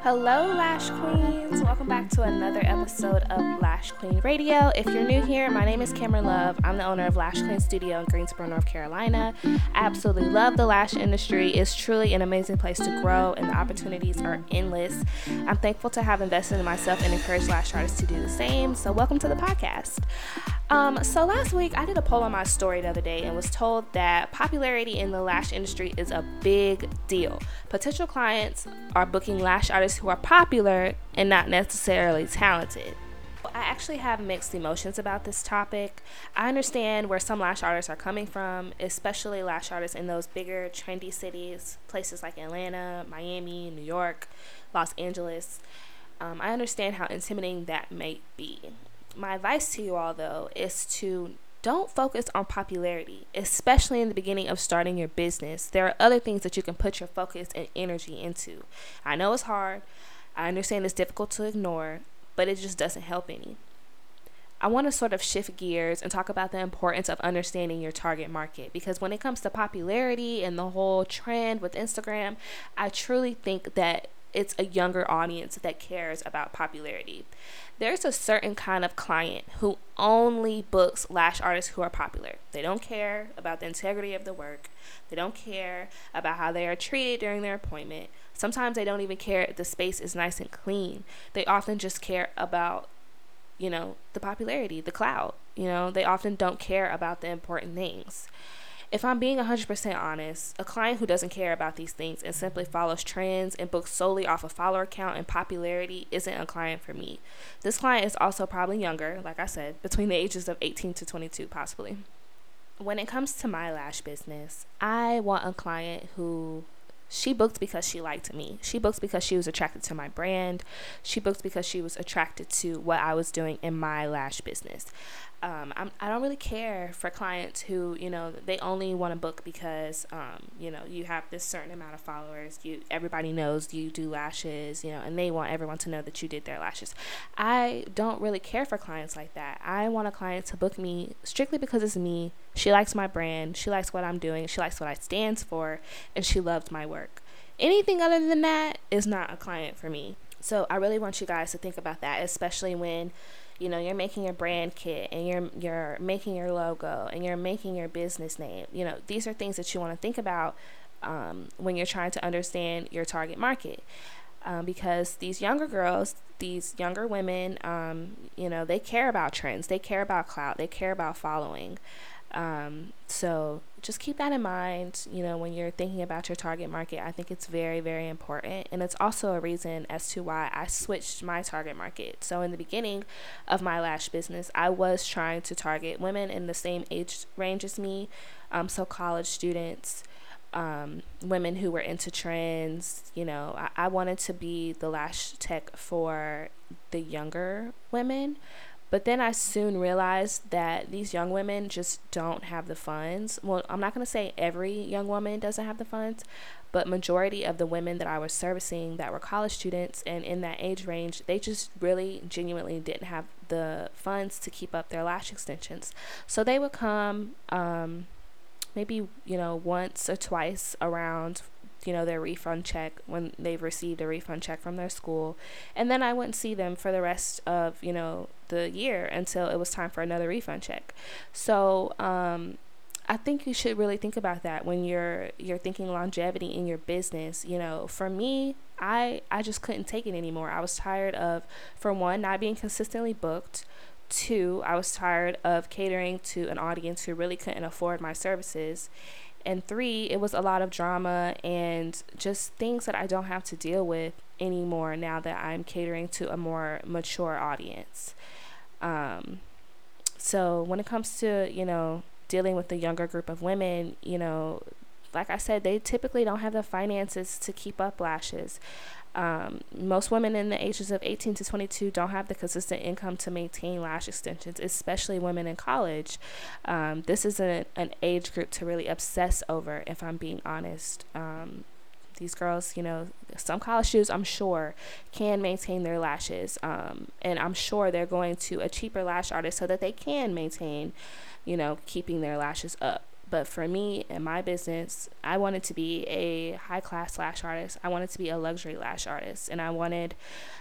Hello, Lash Queens. Welcome back to another episode of Lash Queen Radio. If you're new here, my name is Cameron Love. I'm the owner of Lash Queen Studio in Greensboro, North Carolina. I absolutely love the lash industry. It's truly an amazing place to grow, and the opportunities are endless. I'm thankful to have invested in myself and encouraged lash artists to do the same. So, welcome to the podcast. Um, so last week I did a poll on my story the other day and was told that popularity in the lash industry is a big deal. Potential clients are booking lash artists who are popular and not necessarily talented. I actually have mixed emotions about this topic. I understand where some lash artists are coming from, especially lash artists in those bigger, trendy cities, places like Atlanta, Miami, New York, Los Angeles. Um, I understand how intimidating that may be my advice to you all though is to don't focus on popularity, especially in the beginning of starting your business. There are other things that you can put your focus and energy into. I know it's hard. I understand it's difficult to ignore, but it just doesn't help any. I want to sort of shift gears and talk about the importance of understanding your target market because when it comes to popularity and the whole trend with Instagram, I truly think that it's a younger audience that cares about popularity. There's a certain kind of client who only books lash artists who are popular. They don't care about the integrity of the work. They don't care about how they are treated during their appointment. Sometimes they don't even care if the space is nice and clean. They often just care about, you know, the popularity, the clout. You know, they often don't care about the important things. If I'm being 100% honest, a client who doesn't care about these things and simply follows trends and books solely off of follower count and popularity isn't a client for me. This client is also probably younger, like I said, between the ages of 18 to 22, possibly. When it comes to my lash business, I want a client who she booked because she liked me. She booked because she was attracted to my brand. She booked because she was attracted to what I was doing in my lash business um, I'm, I don't really care for clients who, you know, they only want to book because, um, you know, you have this certain amount of followers. You everybody knows you do lashes, you know, and they want everyone to know that you did their lashes. I don't really care for clients like that. I want a client to book me strictly because it's me. She likes my brand. She likes what I'm doing. She likes what I stands for, and she loves my work. Anything other than that is not a client for me. So I really want you guys to think about that, especially when you know you're making your brand kit and you're you're making your logo and you're making your business name you know these are things that you want to think about um, when you're trying to understand your target market um, because these younger girls these younger women um, you know they care about trends they care about clout they care about following um, so just keep that in mind, you know, when you're thinking about your target market. I think it's very, very important. And it's also a reason as to why I switched my target market. So, in the beginning of my lash business, I was trying to target women in the same age range as me, um, so college students. Um, women who were into trends, you know, I, I wanted to be the lash tech for the younger women but then I soon realized that these young women just don't have the funds. Well, I'm not going to say every young woman doesn't have the funds, but majority of the women that I was servicing that were college students and in that age range, they just really genuinely didn't have the funds to keep up their lash extensions. So they would come um, maybe, you know, once or twice around you know their refund check when they've received a refund check from their school and then i wouldn't see them for the rest of you know the year until it was time for another refund check so um, I think you should really think about that when you're you're thinking longevity in your business. You know, for me, I I just couldn't take it anymore. I was tired of for one not being consistently booked. Two, I was tired of catering to an audience who really couldn't afford my services and three, it was a lot of drama and just things that I don't have to deal with anymore now that I'm catering to a more mature audience. Um, so when it comes to, you know, dealing with the younger group of women, you know, like I said, they typically don't have the finances to keep up lashes. Um, most women in the ages of 18 to 22 don't have the consistent income to maintain lash extensions, especially women in college. Um, this is an, an age group to really obsess over, if I'm being honest. Um, these girls, you know, some college students, I'm sure, can maintain their lashes. Um, and I'm sure they're going to a cheaper lash artist so that they can maintain, you know, keeping their lashes up But for me and my business, I wanted to be a high class lash artist. I wanted to be a luxury lash artist. And I wanted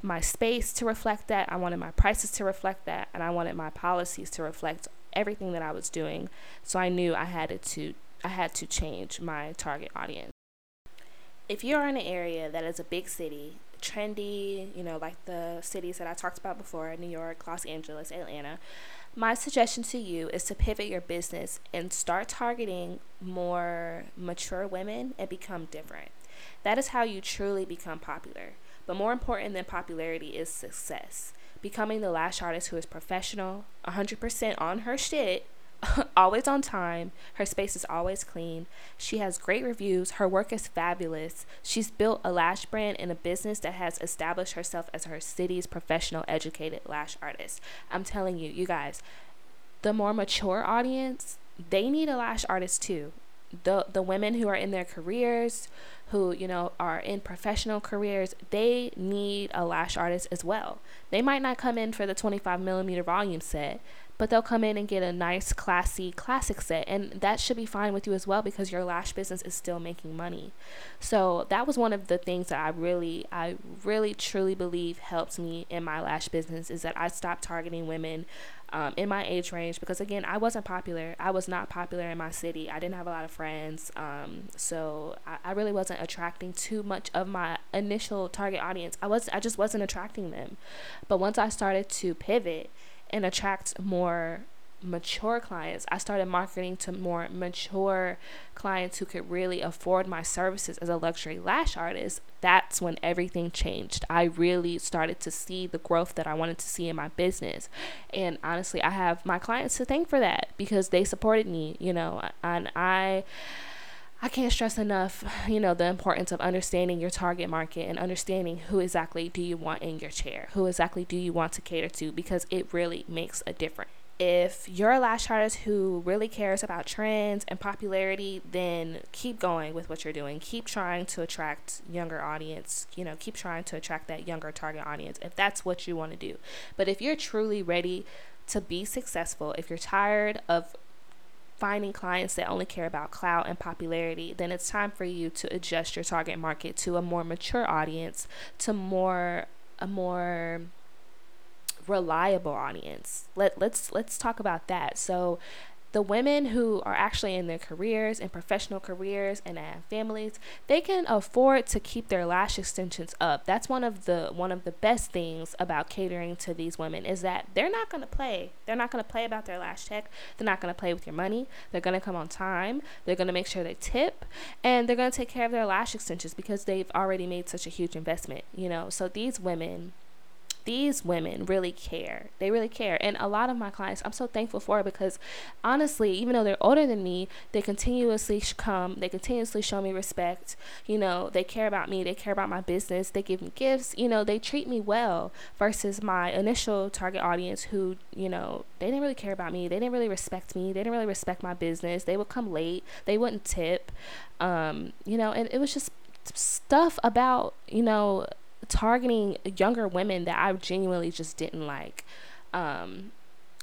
my space to reflect that. I wanted my prices to reflect that. And I wanted my policies to reflect everything that I was doing. So I knew I had to I had to change my target audience. If you're in an area that is a big city, trendy, you know, like the cities that I talked about before, New York, Los Angeles, Atlanta, my suggestion to you is to pivot your business and start targeting more mature women and become different. That is how you truly become popular. But more important than popularity is success. Becoming the lash artist who is professional, 100% on her shit, always on time. Her space is always clean. She has great reviews. Her work is fabulous. She's built a lash brand and a business that has established herself as her city's professional, educated lash artist. I'm telling you, you guys, the more mature audience, they need a lash artist too. The the women who are in their careers, who, you know, are in professional careers, they need a lash artist as well. They might not come in for the 25 millimeter volume set, but they'll come in and get a nice, classy, classic set. And that should be fine with you as well because your lash business is still making money. So that was one of the things that I really, I really truly believe helped me in my lash business is that I stopped targeting women um, in my age range because again i wasn't popular i was not popular in my city i didn't have a lot of friends um, so I, I, really wasn't attracting too much of my initial target audience i was i just wasn't attracting them but once i started to pivot and attract more mature clients. I started marketing to more mature clients who could really afford my services as a luxury lash artist. That's when everything changed. I really started to see the growth that I wanted to see in my business. And honestly, I have my clients to thank for that because they supported me, you know, and I I can't stress enough, you know, the importance of understanding your target market and understanding who exactly do you want in your chair, who exactly do you want to cater to, because it really makes a difference. If you're a lash artist who really cares about trends and popularity, then keep going with what you're doing. Keep trying to attract younger audience. You know, keep trying to attract that younger target audience if that's what you want to do. But if you're truly ready to be successful, if you're tired of finding clients that only care about clout and popularity, then it's time for you to adjust your target market to a more mature audience, to more a more reliable audience. Let let's let's talk about that. So the women who are actually in their careers and professional careers and have families they can afford to keep their lash extensions up. That's one of the one of the best things about catering to these women is that they're not going to play. They're not going to play about their lash tech. They're not going to play with your money. They're going to come on time. They're going to make sure they tip and they're going to take care of their lash extensions because they've already made such a huge investment you know? So these women these women really care. They really care. And a lot of my clients, I'm so thankful for because honestly, even though they're older than me, they continuously come, they continuously show me respect. You know, they care about me, they care about my business, they give me gifts, you know, they treat me well versus my initial target audience who, you know, they didn't really care about me. They didn't really respect me. They didn't really respect my business. They would come late. They wouldn't tip. Um, you know, and it was just stuff about, you know, targeting younger women that I genuinely just didn't like. Um,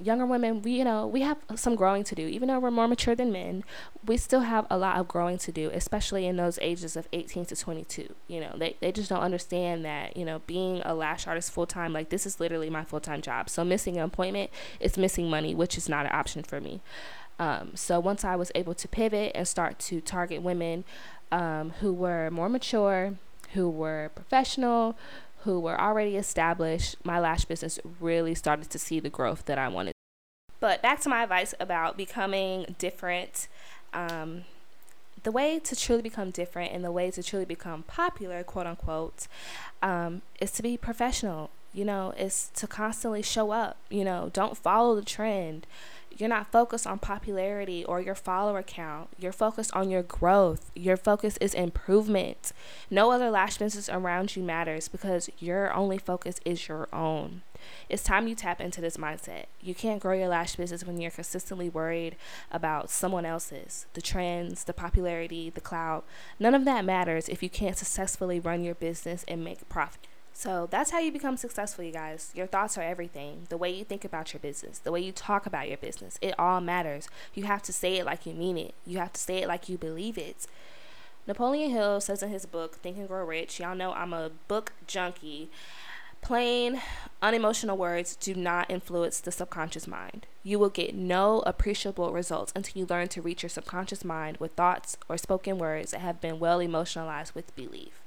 younger women, we you know we have some growing to do. Even though we're more mature than men, we still have a lot of growing to do, especially in those ages of 18 to 22. You know, they they just don't understand that you know being a lash artist full time, like this is literally my full time job. So missing an appointment is missing money, which is not an option for me. Um, so once I was able to pivot and start to target women um, who were more mature, who were professional, who were already established, my lash business really started to see the growth that I wanted. But back to my advice about becoming different. Um, the way to truly become different and the way to truly become popular, quote unquote, um, is to be professional. You know, is to constantly show up. You know, don't follow the trend. You're not focused on popularity or your follower count. You're focused on your growth. Your focus is improvement. No other lash business around you matters because your only focus is your own. It's time you tap into this mindset. You can't grow your lash business when you're consistently worried about someone else's, the trends, the popularity, the clout. None of that matters if you can't successfully run your business and make profit. So that's how you become successful, you guys. Your thoughts are everything. The way you think about your business, the way you talk about your business, it all matters. You have to say it like you mean it, you have to say it like you believe it. Napoleon Hill says in his book, Think and Grow Rich, y'all know I'm a book junkie. Plain, unemotional words do not influence the subconscious mind. You will get no appreciable results until you learn to reach your subconscious mind with thoughts or spoken words that have been well emotionalized with belief.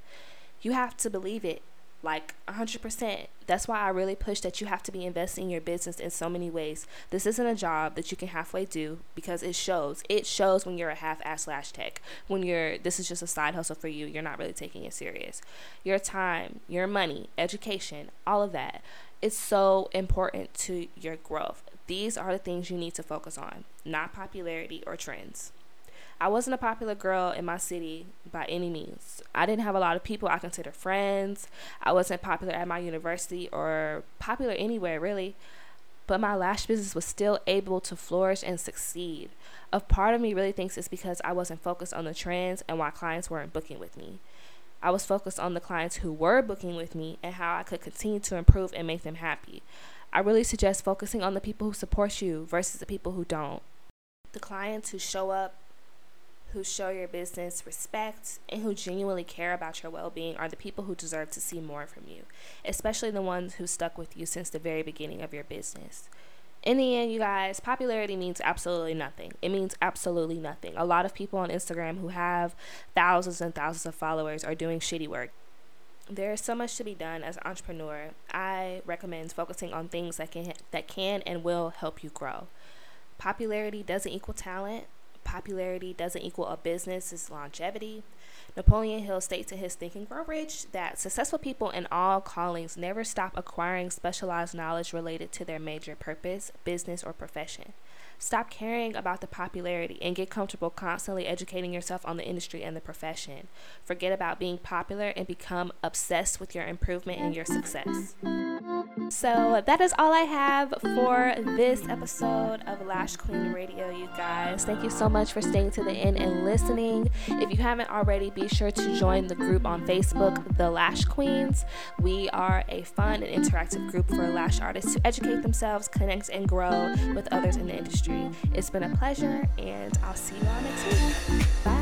You have to believe it like 100%. That's why I really push that you have to be investing in your business in so many ways. This isn't a job that you can halfway do because it shows. It shows when you're a half-ass slash tech. When you're this is just a side hustle for you. You're not really taking it serious. Your time, your money, education, all of that is so important to your growth. These are the things you need to focus on, not popularity or trends. I wasn't a popular girl in my city by any means. I didn't have a lot of people I consider friends. I wasn't popular at my university or popular anywhere really. But my lash business was still able to flourish and succeed. A part of me really thinks it's because I wasn't focused on the trends and why clients weren't booking with me. I was focused on the clients who were booking with me and how I could continue to improve and make them happy. I really suggest focusing on the people who support you versus the people who don't. The clients who show up who show your business respect and who genuinely care about your well being are the people who deserve to see more from you, especially the ones who stuck with you since the very beginning of your business. In the end, you guys, popularity means absolutely nothing. It means absolutely nothing. A lot of people on Instagram who have thousands and thousands of followers are doing shitty work. There is so much to be done as an entrepreneur. I recommend focusing on things that can that can and will help you grow. Popularity doesn't equal talent popularity doesn't equal a business's longevity. Napoleon Hill states in his Think and Grow Rich that successful people in all callings never stop acquiring specialized knowledge related to their major purpose, business, or profession. Stop caring about the popularity and get comfortable constantly educating yourself on the industry and the profession. Forget about being popular and become obsessed with your improvement and your success. So that is all I have for this episode of Lash Queen Radio, you guys. Thank you so much for staying to the end and listening. If you haven't already, be sure to join the group on Facebook, The Lash Queens. We are a fun and interactive group for lash artists to educate themselves, connect, and grow with others in the industry. It's been a pleasure, and I'll see you all next week. Bye.